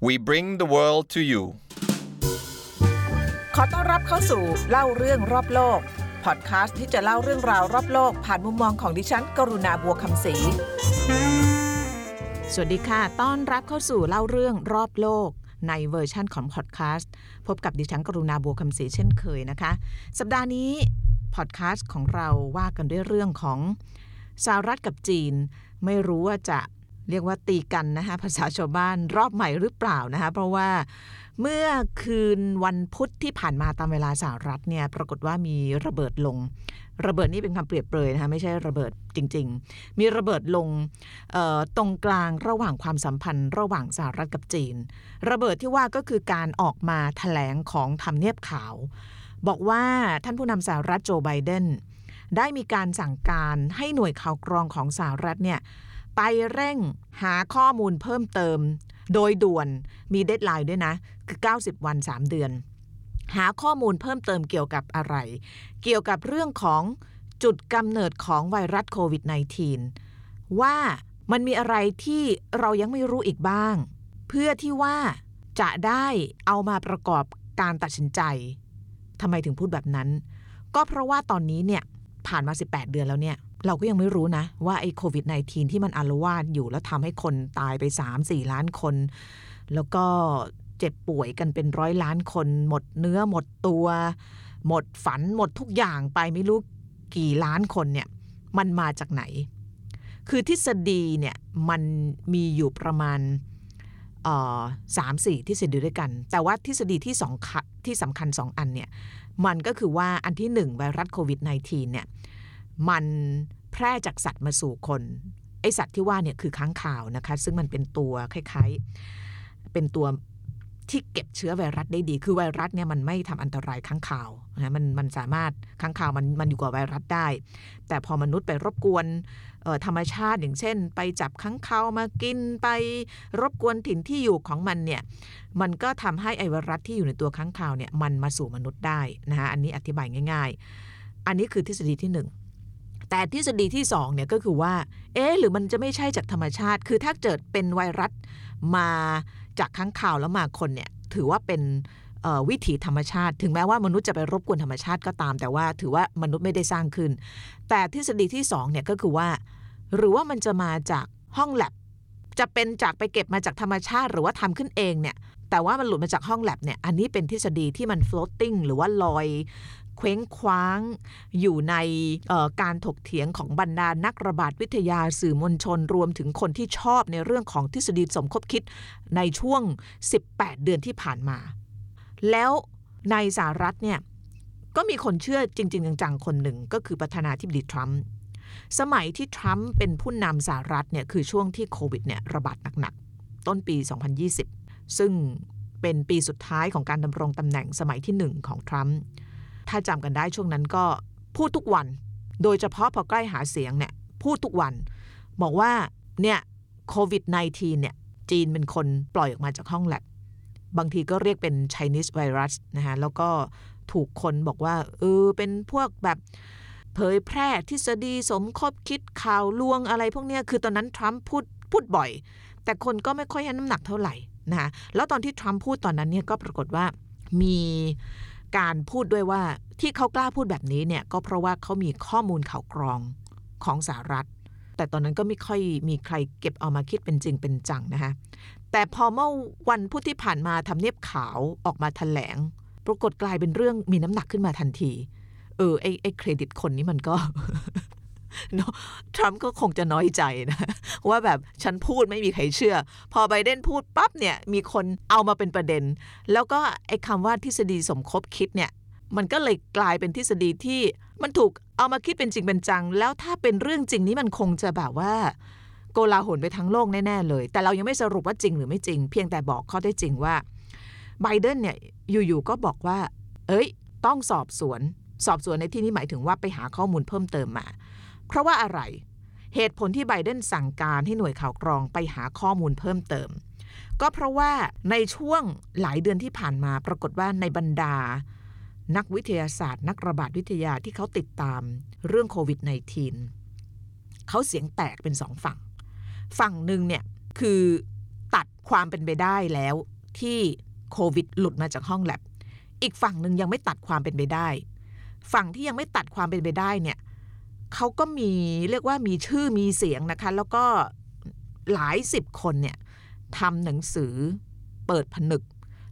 We bring the world to you ขอต้อนรับเข้าสู่เล่าเรื่องรอบโลก พอดคาสต์ที่จะเล่าเรื่องราวรอบโลก ผ่านมุมมองของดิฉัน กรุณาบัวคำศรี สวัสดีค่ะ ต้อนรับเข้าสู่เล่าเรื่องรอบโลกในเวอร์ชั่นของพอดแคสต์พบกับดิฉันกรุณาบัวคำศรีเช่นเคยนะคะ สัปดาห์นี้พอดแคสต์ของเราว่ากันด้วยเรื่องของสหรัฐกับจีน ไม่รู้ว่าจะ เรียกว่าตีกันนะคะภาษาชาวบ้านรอบใหม่หรือเปล่านะคะเพราะว่าเมื่อคืนวันพุธที่ผ่านมาตามเวลาสหรัฐเนี่ยปรากฏว่ามีระเบิดลง ระเบิดนี่เป็นคำเปรียบเปรยนะคะไม่ใช่ระเบิดจริง ๆ มีระเบิดลงตรงกลางระหว่างความสัมพันธ์ระหว่างสหรัฐกับจีน ระเบิดที่ว่าก็คือการออกมาถแถลงของทำเนียบขาว บอกว่าท่านผู้นำสหรัฐโจไบเดนได้มีการสั่งการให้หน่วยข่าวกรองของสหรัฐเนี่ย ไปเร่งหาข้อมูลเพิ่มเติม โดยด่วนมีเดทไลน์ด้วยนะ คือ 90 วัน 3 เดือน หาข้อมูลเพิ่มเติมเกี่ยวกับอะไร เกี่ยวกับเรื่องของจุดกำเนิดของไวรัสโควิด -19 ว่ามันมีอะไรที่เรายังไม่รู้อีกบ้าง เพื่อที่ว่าจะได้เอามาประกอบการตัดสินใจทำไมถึงพูดแบบนั้น ก็เพราะว่าตอนนี้เนี่ยผ่านมา 18 เดือนแล้วเนี่ย เราก็ยังไม่รู้นะ ว่าไอ้โควิด -19 ที่มันอารวาสอยู่แล้วทำให้คนตายไป 3-4 ล้านคน แล้วก็เจ็บป่วยกันเป็นร้อยล้านคน หมดเนื้อหมดตัว หมดฝันหมดทุกอย่างไปไม่รู้กี่ล้านคนเนี่ยมันมาจากไหน คือทฤษฎีเนี่ยมันมีอยู่ประมาณสามสี่ทฤษฎีด้วยกัน แต่ว่าทฤษฎีที่สองที่สำคัญสองอันเนี่ยมันก็คือว่าอันที่หนึ่งไวรัสโควิด -19 เนี่ย มันแพร่จากสัตว์มาสู่คนไอสัตว์ที่ว่าเนี่ยคือค้างคาวนะคะ ซึ่งมันเป็นตัวคล้ายๆ เป็นตัวที่เก็บเชื้อไวรัสได้ดี คือไวรัสเนี่ยมันไม่ทำอันตรายค้างคาวนะมันมันสามารถค้างคาวมันมันอยู่กับไวรัสได้ แต่พอมนุษย์ไปรบกวนธรรมชาติอย่างเช่น ไปจับค้างคาวมากินไปรบกวนถิ่นที่อยู่ของมันเนี่ย มันก็ทำให้ไอไวรัสที่อยู่ในตัวค้างคาวเนี่ยมันมาสู่มนุษย์ได้นะคะอันนี้อธิบายง่าย ๆ อันนี้คือทฤษฎีที่1 แต่ทฤษฎีที่2เนี่ยก็คือว่า เอ๊หรือมันจะไม่ใช่จากธรรมชาติ คือถ้าเกิดเป็นไวรัสมาจากข้างข่าวแล้วมาคนเนี่ยถือว่าเป็นวิถีธรรมชาติ ถึงแม้ว่ามนุษย์จะไปรบกวนธรรมชาติก็ตาม แต่ว่าถือว่ามนุษย์ไม่ได้สร้างขึ้น แต่ทฤษฎีที่2เนี่ยก็คือว่า หรือว่ามันจะมาจากห้องแลบจะเป็นจากไปเก็บมาจากธรรมชาติ หรือว่าทำขึ้นเองเนี่ยแต่ว่ามันหลุดมาจากห้องแลบเนี่ยอันนี้เป็นทฤษฎีที่มัน floating หรือว่าลอย เคว้งคว้าง อยู่ในการถกเถียงของบรรดานักระบาดวิทยาสื่อมวลชนรวมถึงคนที่ชอบในเรื่องของทฤษฎีสมคบคิดในช่วง 18 เดือนที่ผ่านมา แล้วในสหรัฐเนี่ยก็มีคนเชื่อจริง ๆ จังๆ คนหนึ่งก็คือประธานาธิบดีทรัมป์สมัยที่ทรัมป์เป็นผู้นำสหรัฐเนี่ยคือช่วงที่โควิดเนี่ยระบาดหนักๆ ต้นปี 2020 ซึ่งเป็นปีสุดท้ายของการดำรงตำแหน่งสมัยที่หนึ่งของทรัมป์ ถ้าจำกันได้ช่วงนั้นก็พูดทุกวัน โดยเฉพาะพอใกล้หาเสียงเนี่ยพูดทุกวัน บอกว่าเนี่ยโควิด -19 เนี่ยจีนเป็นคนปล่อยออกมาจากห้องแลบบางทีก็เรียกเป็น Chinese virus นะคะแล้วก็ถูกคนบอกว่าเออเป็นพวกแบบเผยแพร่ทฤษฎีสมคบคิดข่าวลวงอะไรพวกนี้คือตอนนั้นทรัมป์พูดพูดบ่อย แต่คนก็ไม่ค่อยให้น้ำหนักเท่าไหร่นะคะแล้วตอนที่ทรัมป์พูดตอนนั้นเนี่ยก็ปรากฏว่ามี การพูดด้วยว่าที่เขากล้าพูดแบบนี้เนี่ยก็เพราะว่าเขามีข้อมูลข่าวกรองของสหรัฐ แต่ตอนนั้นก็ไม่ค่อยมีใครเก็บเอามาคิดเป็นจริงเป็นจังนะคะแต่พอเมื่อวันพุธที่ผ่านมาทำเนียบขาวออกมาแถลง ปรากฏกลายเป็นเรื่องมีน้ำหนักขึ้นมาทันที เออไอไอเครดิตคนนี้มันก็ เนาะทรัมป์ก็คงจะน้อยใจนะ ว่าแบบฉันพูดไม่มีใครเชื่อ พอไบเดนพูดปั๊บเนี่ย มีคนเอามาเป็นประเด็น แล้วก็ไอ้คำว่าทฤษฎีสมคบคิดเนี่ย มันก็เลยกลายเป็นทฤษฎีที่มันถูกเอามาคิดเป็นจริงเป็นจัง แล้วถ้าเป็นเรื่องจริงนี้มันคงจะแบบว่า โกลาหลไปทั้งโลกแน่ๆเลย แต่เรายังไม่สรุปว่าจริงหรือไม่จริง เพียงแต่บอกข้อได้จริงว่าไบเดนเนี่ยอยู่ๆก็บอกว่า เอ้ย ต้องสอบสวน สอบสวนในที่นี้หมายถึงว่าไปหาข้อมูลเพิ่มเติมมา เพราะว่าอะไร เหตุผลที่ไบเดนสั่งการให้หน่วยข่าวกรองไปหาข้อมูลเพิ่มเติม ก็เพราะว่าในช่วงหลายเดือนที่ผ่านมาปรากฏว่าในบรรดา นักวิทยาศาสตร์ นักระบาดวิทยาที่เขาติดตามเรื่องโควิด -19 เขาเสียงแตกเป็นสองฝั่ง ฝั่งหนึ่งเนี่ยคือตัดความเป็นไปได้แล้วที่โควิดหลุดมาจากห้องแลบอีกฝั่งหนึ่งยังไม่ตัดความเป็นไปได้ ฝั่งที่ยังไม่ตัดความเป็นไปได้เนี่ย เขาก็มีเรียกว่ามีชื่อมีเสียงนะคะ แล้วก็หลายสิบคนเนี่ยทำหนังสือเปิดผนึก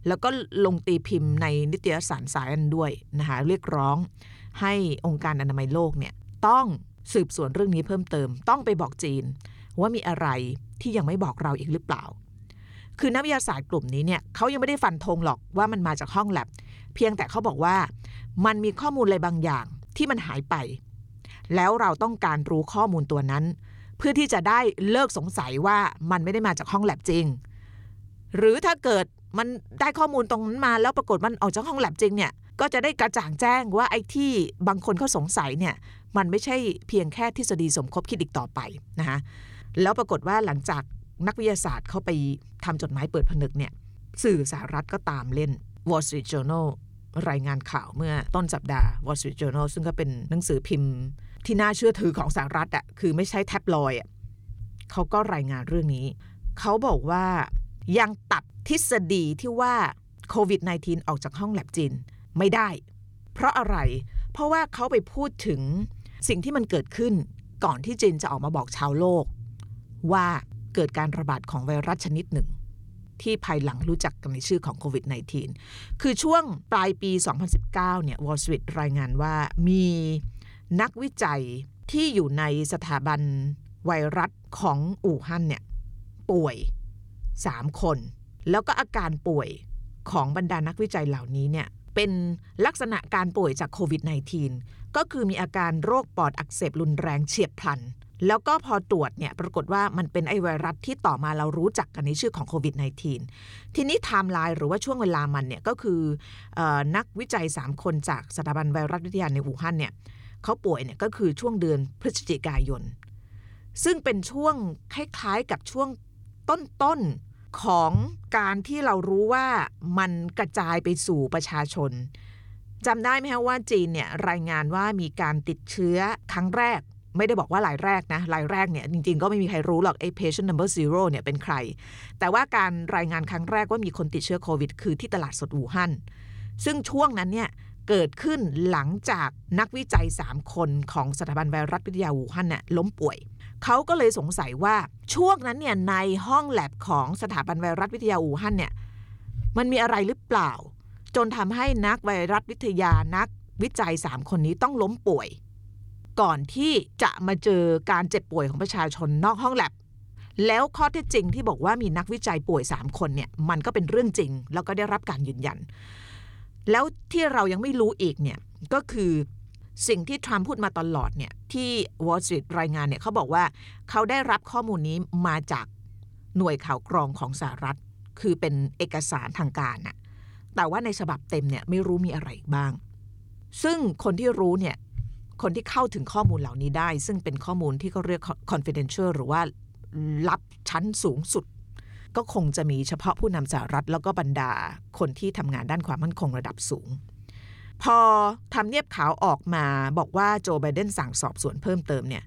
แล้วก็ลงตีพิมพ์ในนิตยสารสายอันด้วยนะคะเรียกร้องให้องค์การอนามัยโลกเนี่ยต้องสืบสวนเรื่องนี้เพิ่มเติม ต้องไปบอกจีน ว่ามีอะไรที่ยังไม่บอกเราอีกหรือเปล่า คือนักวิทยาศาสตร์กลุ่มนี้เนี่ยเขายังไม่ได้ฟันธงหรอกว่ามันมาจากห้องแลบเพียงแต่เขาบอกว่ามันมีข้อมูลอะไรบางอย่างที่มันหายไป แล้วเราต้องการรู้ข้อมูลตัวนั้น เพื่อที่จะได้เลิกสงสัยว่ามันไม่ได้มาจากห้องแลบจริง หรือถ้าเกิดมันได้ข้อมูลตรงนั้นมาแล้วปรากฏมันออกจากห้องแลบจริงเนี่ยก็จะได้กระจ่างแจ้งว่าไอ้ที่บางคนเขาสงสัยเนี่ยมันไม่ใช่เพียงแค่ทฤษฎีสมคบคิดอีกต่อไปนะคะแล้วปรากฏว่าหลังจากนักวิทยาศาสตร์เขาไปทำจดหมายเปิดผนึกเนี่ยสื่อสหรัฐก็ตามเล่น Wall Street Journal รายงานข่าวเมื่อต้นสัปดาห์ Wall Street Journal ซึ่งก็เป็นหนังสือพิมพ์ ที่น่าเชื่อถือของสหรัฐอะคือไม่ใช่แท็บลอยอะเขาก็รายงานเรื่องนี้ เขาบอกว่ายังตัดทฤษฎีที่ว่าโควิด -19 ออกจากห้องแลบจีนไม่ได้ เพราะอะไร เพราะว่าเขาไปพูดถึงสิ่งที่มันเกิดขึ้นก่อนที่จีนจะออกมาบอกชาวโลก ว่าเกิดการระบาดของไวรัสชนิดหนึ่ง ที่ภายหลังรู้จักกันในชื่อของโควิด -19 คือช่วงปลายปี 2019 เนี่ย Wall Street รายงานว่ามี นักวิจัยที่อยู่ในสถาบันไวรัสของอู่ฮั่นเนี่ยป่วย 3 คน แล้วก็อาการป่วยของบรรดานักวิจัยเหล่านี้เนี่ยเป็นลักษณะการป่วยจากโควิด -19 ก็คือมีอาการโรคปอดอักเสบรุนแรงเฉียบพลัน แล้วก็พอตรวจเนี่ยปรากฏว่ามันเป็นไอไวรัสที่ต่อมาเรารู้จักกันในชื่อของโควิด -19 ทีนี้ไทม์ไลน์หรือว่าช่วงเวลามันเนี่ยก็คืออนักวิจัย 3 คนจากสถาบันไวรัสวิทยาในอู่ฮั่นเนี่ย เขาป่วยเนี่ยก็คือช่วงเดือนพฤศจิกายน ซึ่งเป็นช่วงคล้ายๆกับช่วงต้นๆของการที่เรารู้ว่ามันกระจายไปสู่ประชาชนจำได้ไหมคะว่าจีนเนี่ยรายงานว่ามีการติดเชื้อครั้งแรก ไม่ได้บอกว่ารายแรกนะรายแรกเนี่ยจริงๆ ก็ไม่มีใครรู้หรอกไอ้ patient number zero เนี่ยเป็นใคร แต่ว่าการรายงานครั้งแรกว่ามีคนติดเชื้อโควิด คือที่ตลาดสดอู่ฮั่นซึ่งช่วงนั้นเนี่ย เกิดขึ้นหลังจากนักวิจัย 3 คนของสถาบันไวรัสวิทยาอู่ฮั่นน่ะล้มป่วย เขาก็เลยสงสัยว่าช่วงนั้นเนี่ยในห้องแลบของสถาบันไวรัสวิทยาอู่ฮั่นเนี่ยมันมีอะไรหรือเปล่า จนทำให้นักไวรัสวิทยานักวิจัย 3 คนนี้ต้องล้มป่วย ก่อนที่จะมาเจอการเจ็บป่วยของประชาชนนอกห้องแลบแล้วข้อเท็จจริงที่บอกว่ามีนักวิจัยป่วย 3 คนเนี่ยมันก็เป็นเรื่องจริง แล้วก็ได้รับการยืนยัน แล้วที่เรายังไม่รู้อีกเนี่ยก็คือสิ่งที่ทรัมป์พูดมาตลอดเนี่ยที่ Wall Street รายงานเนี่ยเขาบอกว่าเขาได้รับข้อมูลนี้มาจากหน่วยข่าวกรองของสหรัฐ คือเป็นเอกสารทางการน่ะแต่ว่าในฉบับเต็มเนี่ยไม่รู้มีอะไรบ้าง ซึ่งคนที่รู้เนี่ยคนที่เข้าถึงข้อมูลเหล่านี้ได้ ซึ่งเป็นข้อมูลที่เขาเรียก confidential หรือว่าลับชั้นสูงสุด ก็คงจะมีเฉพาะผู้นำสหรัฐแล้วก็บรรดาคนที่ทำงานด้านความมั่นคงระดับสูง พอทำเนียบขาวออกมาบอกว่าโจไบเดนสั่งสอบสวนเพิ่มเติมเนี่ย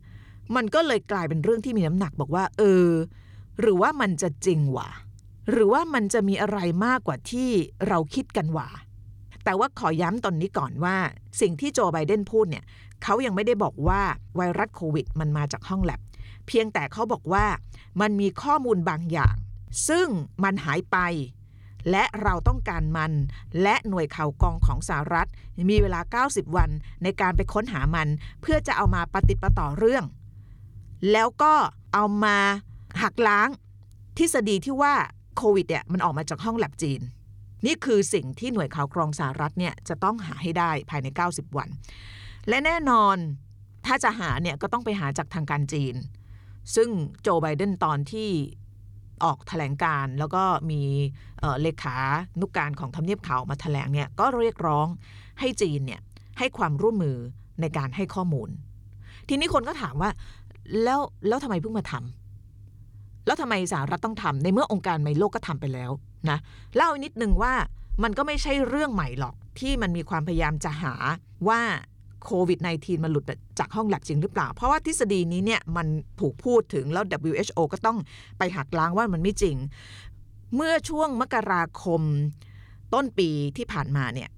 มันก็เลยกลายเป็นเรื่องที่มีน้ำหนักบอกว่า เออ หรือว่ามันจะจริงวะหรือว่ามันจะมีอะไรมากกว่าที่เราคิดกันวะแต่ว่าขอย้ำตอนนี้ก่อนว่า สิ่งที่โจไบเดนพูดเนี่ยเขายังไม่ได้บอกว่าไวรัสโควิด มันมาจากห้องแลบเพียงแต่เขาบอกว่ามันมีข้อมูลบางอย่าง ซึ่งมันหายไป และเราต้องการมัน และหน่วยข่าวกองของสหรัฐ มีเวลา 90 วันในการไปค้นหามัน เพื่อจะเอามาปฏิประต่อเรื่อง แล้วก็เอามาหักล้างทฤษฎีที่ว่าโควิดเนี่ยมันออกมาจากห้องแลบจีน นี่คือสิ่งที่หน่วยข่าวกรองสหรัฐเนี่ยจะต้องหาให้ได้ภายใน 90 วัน และแน่นอนถ้าจะหาเนี่ยก็ต้องไปหาจากทางการจีน ซึ่งโจไบเดนตอนที่ ออกแถลงการแล้วก็มีเลขานุกการของทำเนียบขาวมาแถลงเนี่ยก็เรียกร้องให้จีนเนี่ยให้ความร่วมมือในการให้ข้อมูล ทีนี้คนก็ถามว่าแล้วแล้วทำไมเพิ่งมาทำแล้วทำไมสหรัฐต้องทำในเมื่อองค์การไมโลกก็ทำไปแล้วนะเล่านิดนึงว่ามันก็ไม่ใช่เรื่องใหม่หรอกที่มันมีความพยายามจะหาว่า โควิด -19 มันหลุดจากห้องแลบจริงหรือเปล่า เพราะว่าทฤษฎีนี้เนี่ยมันถูกพูดถึงแล้ว WHO ก็ต้องไปหักล้างว่ามันไม่จริง เมื่อช่วงมกราคมต้นปีที่ผ่านมาเนี่ย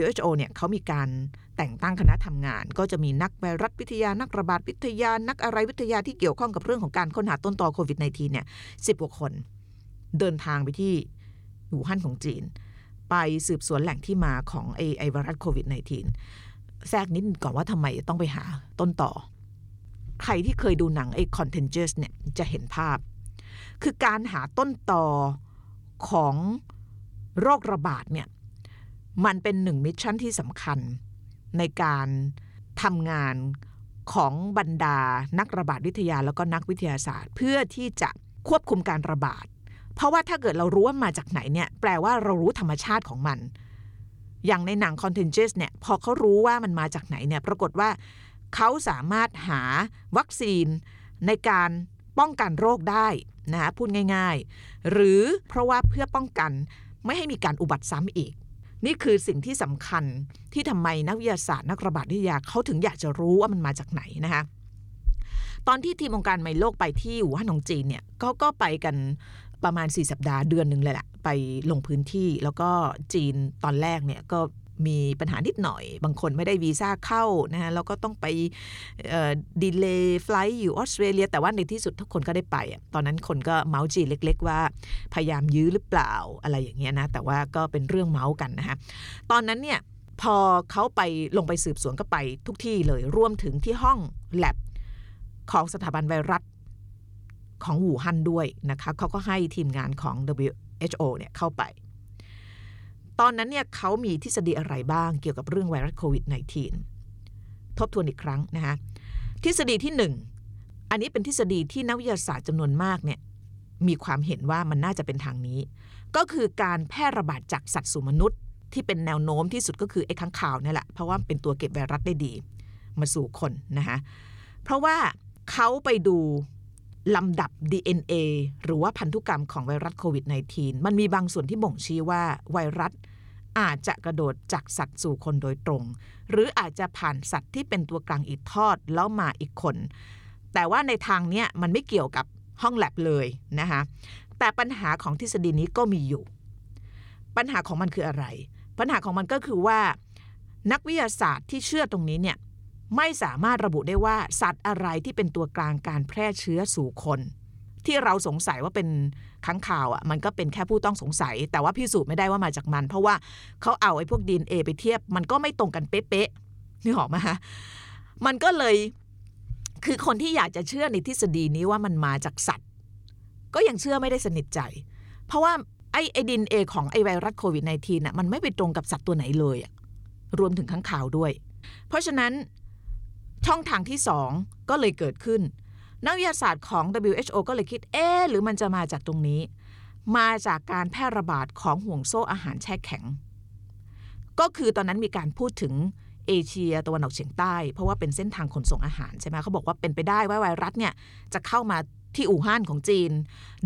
WHO เนี่ยเขามีการแต่งตั้งคณะทำงาน ก็จะมีนักไวรัสวิทยานักระบาดวิทยานักอะไรวิทยาที่เกี่ยวข้องกับเรื่องของการค้นหาต้นตอโควิด -19 เนี่ยสิบกว่าคน เดินทางไปที่อู่ฮั่นของจีน ไปสืบสวนแหล่งที่มาของไอไอไวรัสโควิด -19 แทรกนิดก่อนว่าทำไมต้องไปหาต้นต่อ ใครที่เคยดูหนังไอ้ Contagious เนี่ยจะเห็นภาพ คือการหาต้นต่อของโรคระบาดเนี่ยมันเป็นหนึ่งมิชชั่นที่สำคัญ ในการทำงานของบรรดานักระบาดวิทยาแล้วก็นักวิทยาศาสตร์ เพื่อที่จะควบคุมการระบาด เพราะว่าถ้าเกิดเรารู้ว่ามาจากไหนเนี่ยแปลว่าเรารู้ธรรมชาติของมัน อย่างในหนัง Contagious เนี่ยพอเขารู้ว่ามันมาจากไหนเนี่ยปรากฏว่าเขาสามารถหาวัคซีนในการป้องกันโรคได้นะคะพูดง่ายๆ หรือเพราะว่าเพื่อป้องกันไม่ให้มีการอุบัติซ้ำอีก นี่คือสิ่งที่สำคัญที่ทำไมนักวิทยาศาสตร์นักระบาดวิทยาเขาถึงอยากจะรู้ว่ามันมาจากไหนนะคะตอนที่ทีมองค์การไมโลกไปที่อู่ฮั่นของจีนเนี่ยก็ก็ไปกัน ประมาณ 4 สัปดาห์เดือนหนึ่งเลยแหละไปลงพื้นที่แล้วก็จีนตอนแรกเนี่ยก็มีปัญหานิดหน่อย บางคนไม่ได้วีซ่าเข้านะฮะแล้วก็ต้องไป delay flight อยู่ออสเตรเลีย แต่ว่าในที่สุดทุกคนก็ได้ไป ตอนนั้นคนก็เมาส์จีนเล็ก ๆ ว่าพยายามยื้อหรือเปล่าอะไรอย่างเงี้ยนะ แต่ว่าก็เป็นเรื่องเมาส์กันนะฮะตอนนั้นเนี่ยพอเขาไปลงไปสืบสวนก็ไปทุกที่เลย รวมถึงที่ห้องแลบของสถาบันไวรัส ของอู่ฮั่นด้วยนะคะเขาก็ให้ทีมงานของ WHO เนี่ยเข้าไป ตอนนั้นเนี่ยเขามีทฤษฎีอะไรบ้างเกี่ยวกับเรื่องไวรัสโควิด -19 ทบทวนอีกครั้งนะคะทฤษฎีที่ 1 อันนี้เป็นทฤษฎีที่นักวิทยาศาสตร์จำนวนมากเนี่ยมีความเห็นว่ามันน่าจะเป็นทางนี้ ก็คือการแพร่ระบาดจากสัตว์สู่มนุษย์ ที่เป็นแนวโน้มที่สุดก็คือไอ้ค้างคาวนี่แหละ เพราะว่าเป็นตัวเก็บไวรัสได้ดี มาสู่คนนะคะเพราะว่าเขาไปดู ลำดับ DNA หรือว่าพันธุกรรมของไวรัสโควิด -19 มันมีบางส่วนที่บ่งชี้ว่าไวรัสอาจจะกระโดดจากสัตว์สู่คนโดยตรง หรืออาจจะผ่านสัตว์ที่เป็นตัวกลางอีกทอดแล้วมาอีกคน แต่ว่าในทางเนี้ยมันไม่เกี่ยวกับห้องแลบเลยนะคะแต่ปัญหาของทฤษฎีนี้ก็มีอยู่ ปัญหาของมันคืออะไร ปัญหาของมันก็คือว่า นักวิทยาศาสตร์ที่เชื่อตรงนี้เนี่ย ไม่สามารถระบุได้ว่าสัตว์อะไรที่เป็นตัวกลางการแพร่เชื้อสู่คน ที่เราสงสัยว่าเป็นค้างคาวอะ่ะมันก็เป็นแค่ผู้ต้องสงสัย แต่ว่าพิสูจน์ไม่ได้ว่ามาจากมัน เพราะว่าเขาเอาไอ้พวกดีเอไปเทียบ มันก็ไม่ตรงกันเป๊ะๆนี่หรอมาฮะมันก็เลยคือคนที่อยากจะเชื่อในทฤษฎีนี้ว่ามันมาจากสัตว์ ก็ยังเชื่อไม่ได้สนิทใจ เพราะว่าไอ้ไอ้ดีเอของไอไวรัสโควิด -19 น่ะมันไม่ไปตรงกับสัตว์ตัวไหนเลยอะรวมถึงค้างคาวด้วย เพราะฉะนั้น ช่องทางที่ 2 ก็เลยเกิดขึ้น นักวิทยาศาสตร์ของ WHO ก็เลยคิด เอ๊หรือมันจะมาจากตรงนี้ มาจากการแพร่ระบาดของห่วงโซ่อาหารแช่แข็ง ก็คือตอนนั้นมีการพูดถึงเอเชียตะวันออกเฉียงใต้ เพราะว่าเป็นเส้นทางขนส่งอาหารใช่ไหมเขาบอกว่าเป็นไปได้ว่าไวรัสเนี่ยจะเข้ามาที่อู่ฮั่นของจีน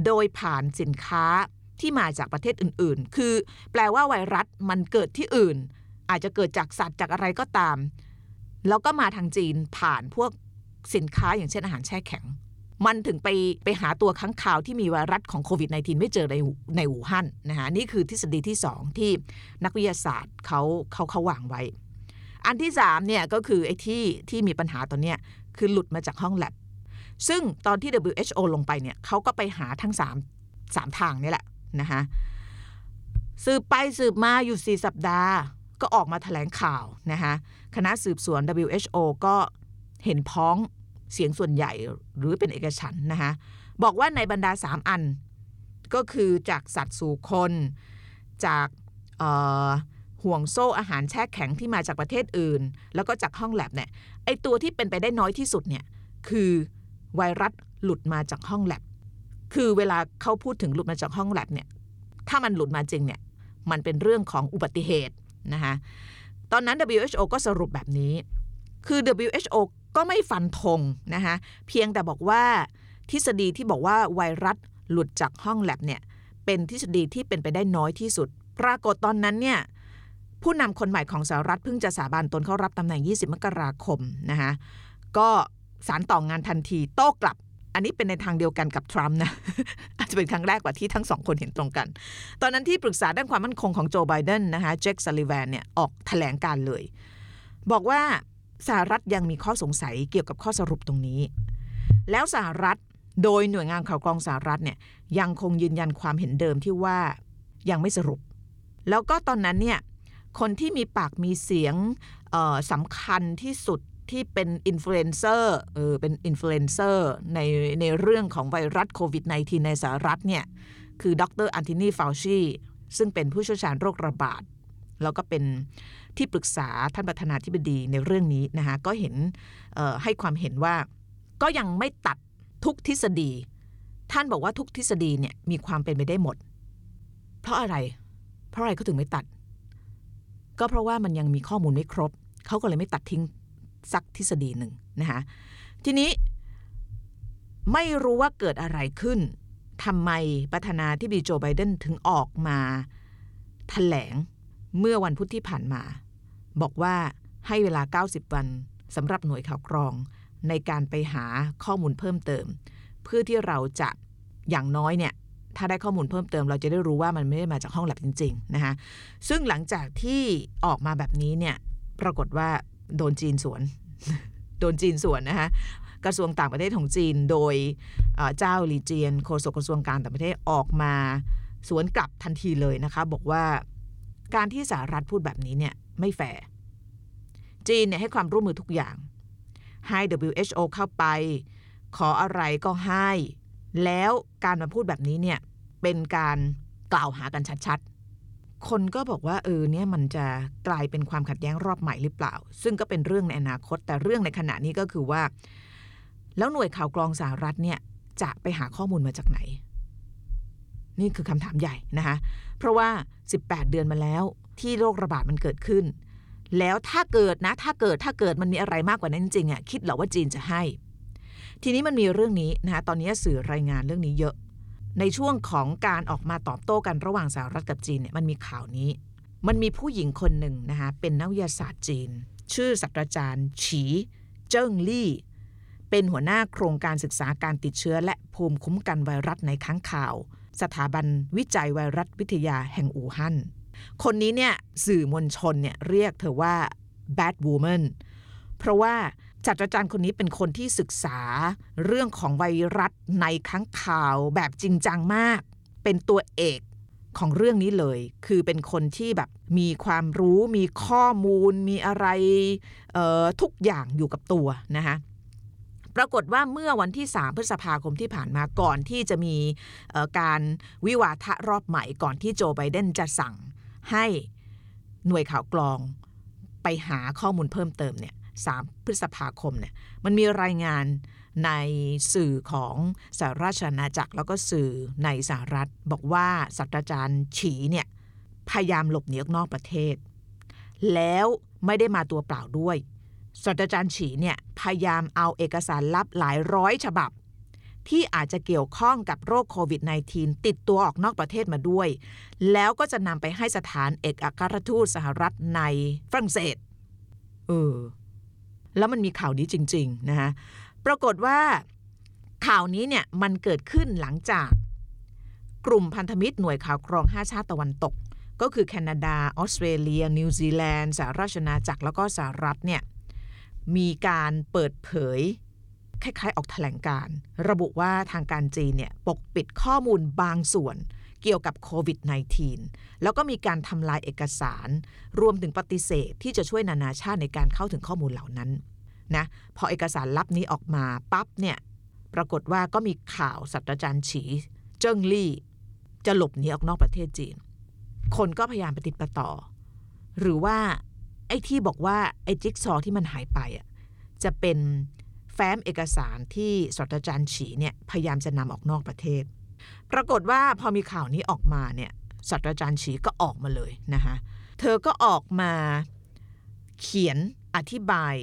โดยผ่านสินค้าที่มาจากประเทศอื่น ๆ คือแปลว่าไวรัสมันเกิดที่อื่น อาจจะเกิดจากสัตว์จากอะไรก็ตาม แล้วก็มาทางจีนผ่านพวกสินค้าอย่างเช่นอาหารแช่แข็ง มันถึงไปไปหาตัวค้างคาวที่มีไวรัสของโควิด -19 ไม่เจอในในอู่ฮั่นนะคะนี่คือทฤษฎีที่ 2 ที่นักวิทยาศาสตร์เขาเขาเขาวางไว้ อันที่3เนี่ยก็คือไอ้ที่ที่มีปัญหาตอนเนี้ยคือหลุดมาจากห้องแลบซึ่งตอนที่ WHO ลงไปเนี่ยเขาก็ไปหาทั้ง 3 3 ทางนี่แหละนะคะสืบไปสืบมาอยู่ 4 สัปดาห์ ก็ออกมาถแถลงข่าวนะคะคณะสืบสวน WHO ก็เห็นพ้องเสียงส่วนใหญ่หรือเป็นเอกฉันนะคะบอกว่าในบรรดา 3 อัน ก็คือจากสัตว์สู่คน จากห่วงโซ่อาหารแช่แข็งที่มาจากประเทศอื่น แล้วก็จากห้องแลบเนี่ยไอตัวที่เป็นไปได้น้อยที่สุดเนี่ยคือไวรัสหลุดมาจากห้องแลบคือเวลาเขาพูดถึงหลุดมาจากห้องแลบเนี่ยถ้ามันหลุดมาจริงเนี่ยมันเป็นเรื่องของอุบัติเหตุ นะคะตอนนั้น WHO ก็สรุปแบบนี้ คือ WHO ก็ไม่ฟันธงนะคะเพียงแต่บอกว่าทฤษฎีที่บอกว่าไวรัสหลุดจากห้องแลบเนี่ยเป็นทฤษฎีที่เป็นไปได้น้อยที่สุด ปรากฏตอนนั้นเนี่ยผู้นำคนใหม่ของสหรัฐเพิ่งจะสาบานตนเข้ารับตำแหน่ง 20 มกราคมนะคะก็สารต่องงานทันทีโต้กลับ อันนี้เป็นในทางเดียวกันกับทรัมป์นะอาจจะเป็นครั้งแรกกว่าที่ทั้งสองคนเห็นตรงกัน ตอนนั้นที่ปรึกษาด้านความมั่นคงของโจไบเดนนะคะเจคซัลลิแวนเนี่ยออกแถลงการเลย บอกว่าสหรัฐยังมีข้อสงสัยเกี่ยวกับข้อสรุปตรงนี้ แล้วสหรัฐโดยหน่วยงานข่าวกรองสหรัฐเนี่ยยังคงยืนยันความเห็นเดิมที่ว่ายังไม่สรุป แล้วก็ตอนนั้นเนี่ยคนที่มีปากมีเสียงสำคัญที่สุด ที่เป็นอินฟลูเอนเซอร์เออเป็นอินฟลูเอนเซอร์ในในเรื่องของไวรัสโควิด -19 ในสหรัฐเนี่ย คือดรอันโทนีฟาวชีซึ่งเป็นผู้เชี่ยวชาญโรคระบาด แล้วก็เป็นที่ปรึกษาท่านประธานาธิบดีในเรื่องนี้นะคะก็เห็นออให้ความเห็นว่าก็ยังไม่ตัดทุกทฤษฎี ท่านบอกว่าทุกทฤษฎีเนี่ยมีความเป็นไปได้หมด เพราะอะไร เพราะอะไรเขาถึงไม่ตัด ก็เพราะว่ามันยังมีข้อมูลไม่ครบ เขาก็เลยไม่ตัดทิ้ง สักทฤษฎีหนึ่งนะคะทีนี้ไม่รู้ว่าเกิดอะไรขึ้นทำไมประธานาธิบดีโจไบเดนถึงออกมาแถลงเมื่อวันพุธที่ผ่านมา บอกว่าให้เวลา 90 วันสำหรับหน่วยข่าวกรองในการไปหาข้อมูลเพิ่มเติม เพื่อที่เราจะอย่างน้อยเนี่ยถ้าได้ข้อมูลเพิ่มเติมเราจะได้รู้ว่ามันไม่ได้มาจากห้องแลบจริงๆนะคะซึ่งหลังจากที่ออกมาแบบนี้เนี่ยปรากฏว่า โดนจีนสวน โดนจีนสวนนะคะกระทรวงต่างประเทศของจีน โดยเจ้าหลีเจียนโฆษกกระทรวงการต่างประเทศออกมาสวนกลับทันทีเลยนะคะ บอกว่าการที่สหรัฐพูดแบบนี้เนี่ยไม่แฟร์จีนเนี่ยให้ความร่วมมือทุกอย่าง ให้ WHO เข้าไป ขออะไรก็ให้ แล้วการมาพูดแบบนี้เนี่ยเป็นการกล่าวหากันชัดๆ คนก็บอกว่าเออเนี่ยมันจะกลายเป็นความขัดแย้งรอบใหม่หรือเปล่า ซึ่งก็เป็นเรื่องในอนาคต แต่เรื่องในขณะนี้ก็คือว่า แล้วหน่วยข่าวกรองสหรัฐเนี่ยจะไปหาข้อมูลมาจากไหน นี่คือคำถามใหญ่นะคะเพราะว่า 18 เดือนมาแล้วที่โรคระบาดมันเกิดขึ้น แล้วถ้าเกิดนะ ถ้าเกิดถ้าเกิดมันมีอะไรมากกว่านั้นจริงๆอะคิดเหรอว่าจีนจะให้ ทีนี้มันมีเรื่องนี้นะคะตอนนี้สื่อรายงานเรื่องนี้เยอะ ในช่วงของการออกมาตอบโต้กันระหว่างสหรัฐกับจีนเนี่ยมันมีข่าวนี้ มันมีผู้หญิงคนหนึ่งนะคะเป็นนักวิทยาศาสตร์จีน ชื่อศาสตราจารย์ฉีเจิ้งลี่เป็นหัวหน้าโครงการศึกษาการติดเชื้อ และภูมิคุ้มกันไวรัสในค้างข่าว สถาบันวิจัยไวรัสวิทยาแห่งอู่ฮั่น คนนี้เนี่ยสื่อมวลชนเนี่ยเรียกเธอว่า bad woman เพราะว่า ศาสตราจารย์คนนี้เป็นคนที่ศึกษาเรื่องของไวรัสในค้างข่าวแบบจริงจังมาก เป็นตัวเอกของเรื่องนี้เลย คือเป็นคนที่แบบมีความรู้มีข้อมูล มีอะไรเอ่อทุกอย่างอยู่กับตัวนะคะปรากฏว่าเมื่อวันที่ 3 พฤษภาคมที่ผ่านมาก่อนที่จะมีเอ่อการวิวาทะรอบใหม่ก่อนที่โจไบเดนจะสั่งให้หน่วยข่าวกรองไปหาข้อมูลเพิ่มเติมเนี่ย 3 พฤษภาคมเนี่ยมันมีรายงานในสื่อของสหราชอาณาจักรแล้วก็สื่อในสหรัฐ บอกว่าศาสตราจารย์ฉีเนี่ยพยายามหลบหนีออกนอกประเทศ แล้วไม่ได้มาตัวเปล่าด้วยศาสตราจารย์ฉีเนี่ยพยายามเอาเอกสารลับหลายร้อยฉบับ ที่อาจจะเกี่ยวข้องกับโรคโควิด -19 ติดตัวออกนอกประเทศมาด้วย แล้วก็จะนำไปให้สถานเอกอัครทูตสหรัฐในฝรั่งเศสเออ แล้วมันมีข่าวนี้จริงๆนะคะปรากฏว่าข่าวนี้เนี่ยมันเกิดขึ้นหลังจากกลุ่มพันธมิตรหน่วยข่าวกรอง 5 ชาติตะวันตก ก็คือแคนาดา ออสเตรเลีย นิวซีแลนด์สหราชอาณาจักรแล้วก็สหรัฐเนี่ยมีการเปิดเผยคล้ายๆ ออกแถลงการ ระบุว่าทางการจีนเนี่ยปกปิดข้อมูลบางส่วน เกี่ยวกับโควิด -19 แล้วก็มีการทำลายเอกสาร รวมถึงปฏิเสธที่จะช่วยนานาชาติในการเข้าถึงข้อมูลเหล่านั้นนะพอเอกสารลับนี้ออกมาปั๊บเนี่ยปรากฏว่าก็มีข่าวศาสตราจารย์ฉี เจิ้งลี่ จะหลบหนีออกนอกประเทศจีน คนก็พยายามปฏิดประต่อ หรือว่าไอ้ที่บอกว่าไอ้จิ๊กซอว์ที่มันหายไปอะจะเป็นแฟ้มเอกสารที่ศาสตราจารย์ฉีเนี่ยพยายามจะนำออกนอกประเทศ ปรากฏว่าพอมีข่าวนี้ออกมาเนี่ยศาสตราจารย์ฉีก็ออกมาเลยนะคะเธอก็ออกมาเขียนอธิบาย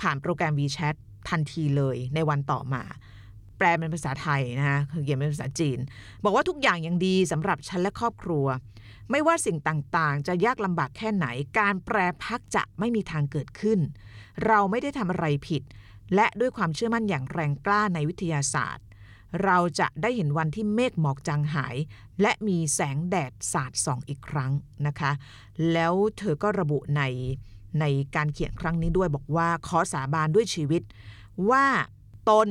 ผ่านโปรแกรม WeChat ทันทีเลยในวันต่อมา แปลเป็นภาษาไทยนะคะคือเขียนเป็นภาษาจีน บอกว่าทุกอย่างยังดีสำหรับฉันและครอบครัว ไม่ว่าสิ่งต่างๆ จะยากลำบากแค่ไหน การแปรพักจะไม่มีทางเกิดขึ้น เราไม่ได้ทำอะไรผิด และด้วยความเชื่อมั่นอย่างแรงกล้าในวิทยาศาสตร์ เราจะได้เห็นวันที่เมฆหมอกจางหาย และมีแสงแดดสาดส่องอีกครั้งนะคะ แล้วเธอก็ระบุในในการเขียนครั้งนี้ด้วยบอกว่าขอสาบานด้วยชีวิต ว่าตน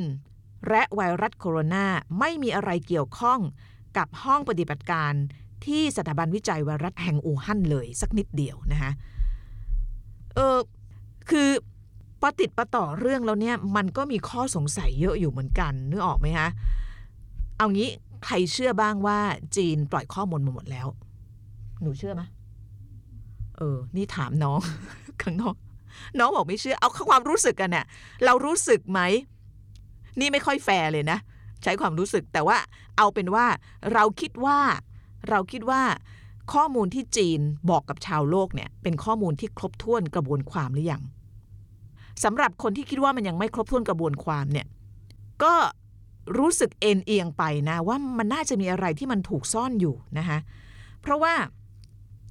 และไวรัสโคโรนาไม่มีอะไรเกี่ยวข้องกับห้องปฏิบัติการที่สถาบันวิจัยไวรัสแห่งอู่ฮั่นเลยสักนิดเดียวนะคะเออคือ ปฏิดประต่อเรื่องแล้วเนี่ยมันก็มีข้อสงสัยเยอะอยู่เหมือนกันนึกออกไหมคะเอางี้ใครเชื่อบ้างว่าจีนปล่อยข้อมูลมาหมดแล้ว หนูเชื่อไหมเออ นี่ถามน้องข้างนอกน้องบอกไม่เชื่อ เอาความรู้สึกกันเนี่ยเรารู้สึกไหม นี่ไม่ค่อยแฟร์เลยนะ ใช้ความรู้สึกแต่ว่าเอาเป็นว่าเราคิดว่า เราคิดว่า ข้อมูลที่จีนบอกกับชาวโลกเนี่ย เป็นข้อมูลที่ครบถ้วนกระบวนความหรือยัง สำหรับคนที่คิดว่ามันยังไม่ครบถ้วนกระบวนความเนี่ยก็รู้สึกเอ็นเอียงไปนะว่ามันน่าจะมีอะไรที่มันถูกซ่อนอยู่นะคะเพราะว่า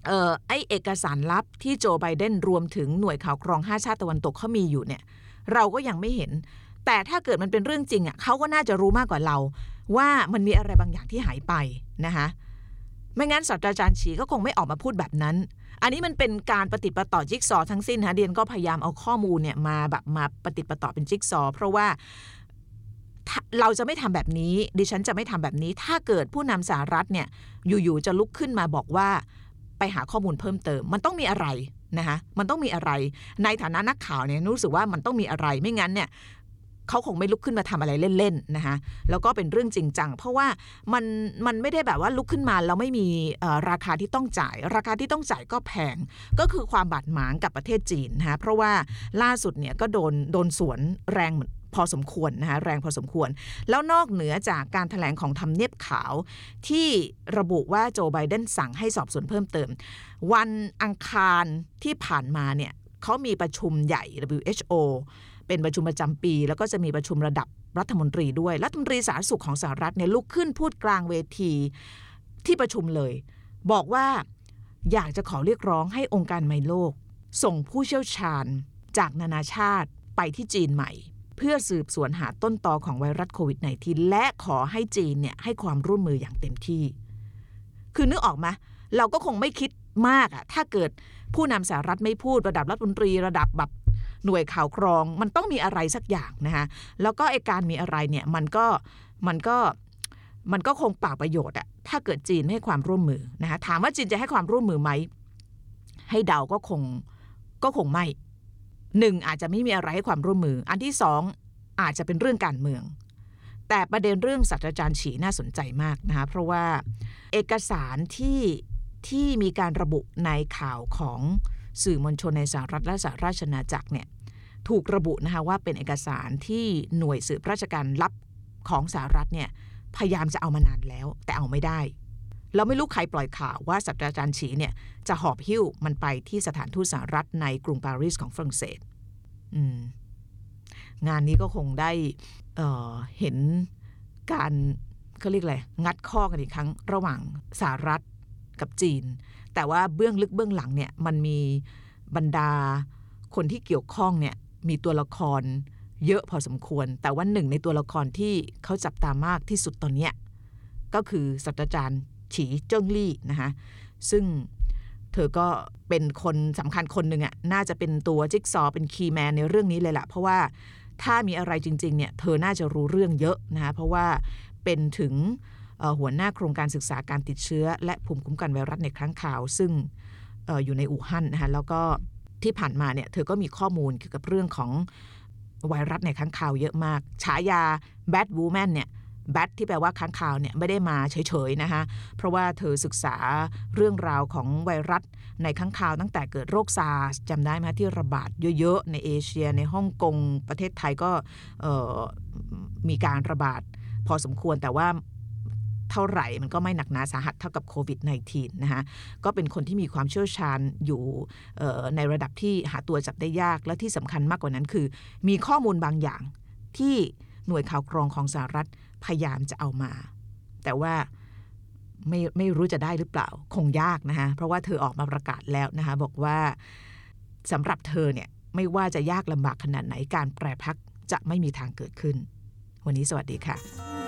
ออไอเอกสารลับที่โจไบเดนรวมถึงหน่วยข่าวกรองห้าชาติตะวันตกเขามีอยู่เนี่ยเราก็ยังไม่เห็น แต่ถ้าเกิดมันเป็นเรื่องจริงอะเขาก็น่าจะรู้มากกว่าเรา ว่ามันมีอะไรบางอย่างที่หายไปนะคะ ไม่งั้นศาสตราจารย์ฉีก็คงไม่ออกมาพูดแบบนั้น อันนี้มันเป็นการปฏิปต่อจิ๊กซอทั้งสิ้นฮะเดียนก็พยายามเอาข้อมูลเนี่ยมาแบบมาปฏิปต่อเป็นจิ๊กซอ เพราะว่าเราจะไม่ทำแบบนี้ ดิฉันจะไม่ทำแบบนี้ ถ้าเกิดผู้นำสหรัฐเนี่ยอยู่ๆจะลุกขึ้นมาบอกว่าไปหาข้อมูลเพิ่มเติม มันต้องมีอะไรนะคะมันต้องมีอะไร ในฐานะนักข่าวเนี่ยรู้สึกว่ามันต้องมีอะไรไม่งั้นเนี่ย เขาคงไม่ลุกขึ้นมาทำอะไรเล่นๆนะคะแล้วก็เป็นเรื่องจริงจังเพราะว่ามันมันไม่ได้แบบว่าลุกขึ้นมาแล้วไม่มีราคาที่ต้องจ่าย ราคาที่ต้องจ่ายก็แพง ก็คือความบาดหมางกับประเทศจีนนะคะเพราะว่าล่าสุดเนี่ยก็โดนโดนสวนแรงพอสมควรนะคะแรงพอสมควร แล้วนอกเหนือจากการถแถลงของทำเนียบขาว ที่ระบุว่าโจไบเดนสั่งให้สอบสวนเพิ่มเติม วันอังคารที่ผ่านมาเนี่ยเขามีประชุมใหญ่ WHO เป็นประชุมประจำปี แล้วก็จะมีประชุมระดับรัฐมนตรีด้วย รัฐมนตรีสาธารณสุขของสหรัฐเนี่ยลุกขึ้นพูดกลางเวทีที่ประชุมเลย บอกว่าอยากจะขอเรียกร้องให้องค์การไมโลก ส่งผู้เชี่ยวชาญจากนานาชาติไปที่จีนใหม่ เพื่อสืบสวนหาต้นตอของไวรัสโควิด -19 และขอให้จีนเนี่ยให้ความร่วมมืออย่างเต็มที่ คือนึกออกไหมเราก็คงไม่คิดมากอะถ้าเกิดผู้นำสหรัฐไม่พูดระดับรัฐมนตรีระดับแบบ หน่วยข่าวกรองมันต้องมีอะไรสักอย่างนะคะแล้วก็ไอการมีอะไรเนี่ยมันก็มันก็มันก็คงปล่าประโยชน์อะถ้าเกิดจีนให้ความร่วมมือนะคะถามว่าจีนจะให้ความร่วมมือไหมให้เดาก็คงก็คงไม่หนึ่งอาจจะไม่มีอะไรให้ความร่วมมือ อันที่สองอาจจะเป็นเรื่องการเมือง แต่ประเด็นเรื่องศาสตราจารย์ฉีน่าสนใจมากนะคะเพราะว่าเอกสารที่ที่มีการระบุในข่าวของ สื่อมวลชนในสหรัฐและสหราชอาณาจักรเนี่ยถูกระบุนะคะว่าเป็นเอกสารที่หน่วยสืบราชการลับของสหรัฐเนี่ยพยายามจะเอามานานแล้วแต่เอาไม่ได้ เราไม่รู้ใครปล่อยข่าวว่าศาสตราจารย์ฉีเนี่ยจะหอบหิ้วมันไปที่สถานทูตสหรัฐในกรุงปารีสของฝรั่งเศสงานนี้ก็คงได้เเห็นการเขาเรียกอะไรงัดข้อกันอีกครั้งระหว่างสหรัฐกับจีน แต่ว่าเบื้องลึกเบื้องหลังเนี่ยมันมีบรรดาคนที่เกี่ยวข้องเนี่ยมีตัวละครเยอะพอสมควร แต่ว่าหนึ่งในตัวละครที่เขาจับตามากที่สุดตอนนี้ก็คือศาสตราจารย์ฉีเจิ้งลี่นะคะซึ่งเธอก็เป็นคนสำคัญคนหนึ่งอะ่ะน่าจะเป็นตัวจิ๊กซอเป็น key man ในเรื่องนี้เลยแหละเพราะว่าถ้ามีอะไรจริงๆเนี่ยเธอน่าจะรู้เรื่องเยอะนะคะเพราะว่าเป็นถึง หัวหน้าโครงการศึกษาการติดเชื้อ และภูมิคุ้มกันไวรัสในครั้งข่าว ซึ่งออยู่ในอู่ฮั่นนะคะแล้วก็ที่ผ่านมาเนี่ยเธอก็มีข้อมูลเกี่ยวกับเรื่องของไวรัสในค้างคาวเยอะมาก ฉายาแบดวูแมนเนี่ยแบทที่แปลว่าค้างคาวเนี่ยไม่ได้มาเฉยๆนะคะเพราะว่าเธอศึกษาเรื่องราวของไวรัสในค้างคาวตั้งแต่เกิดโรคซาร์สจำได้ไหมที่ระบาดเยอะๆ ในเอเชีย ในฮ่องกงประเทศไทยก็มีการระบาดพอสมควรแต่ว่า เท่าไหร่มันก็ไม่หนักหนาสาหัสเท่ากับโควิด -19 นะคะก็เป็นคนที่มีความเชี่ยวชาญอยู่ในระดับที่หาตัวจับได้ยากและที่สำคัญมากกว่านั้นคือ มีข้อมูลบางอย่างที่หน่วยข่าวกรองของสหรัฐพยายามจะเอามา แต่ว่าไม่ไม่รู้จะได้หรือเปล่าคงยากนะคะเพราะว่าเธอออกมาประกาศแล้วนะคะบอกว่าสำหรับเธอเนี่ยไม่ว่าจะยากลำบากขนาดไหนการแปรพักจะไม่มีทางเกิดขึ้น วันนี้สวัสดีค่ะ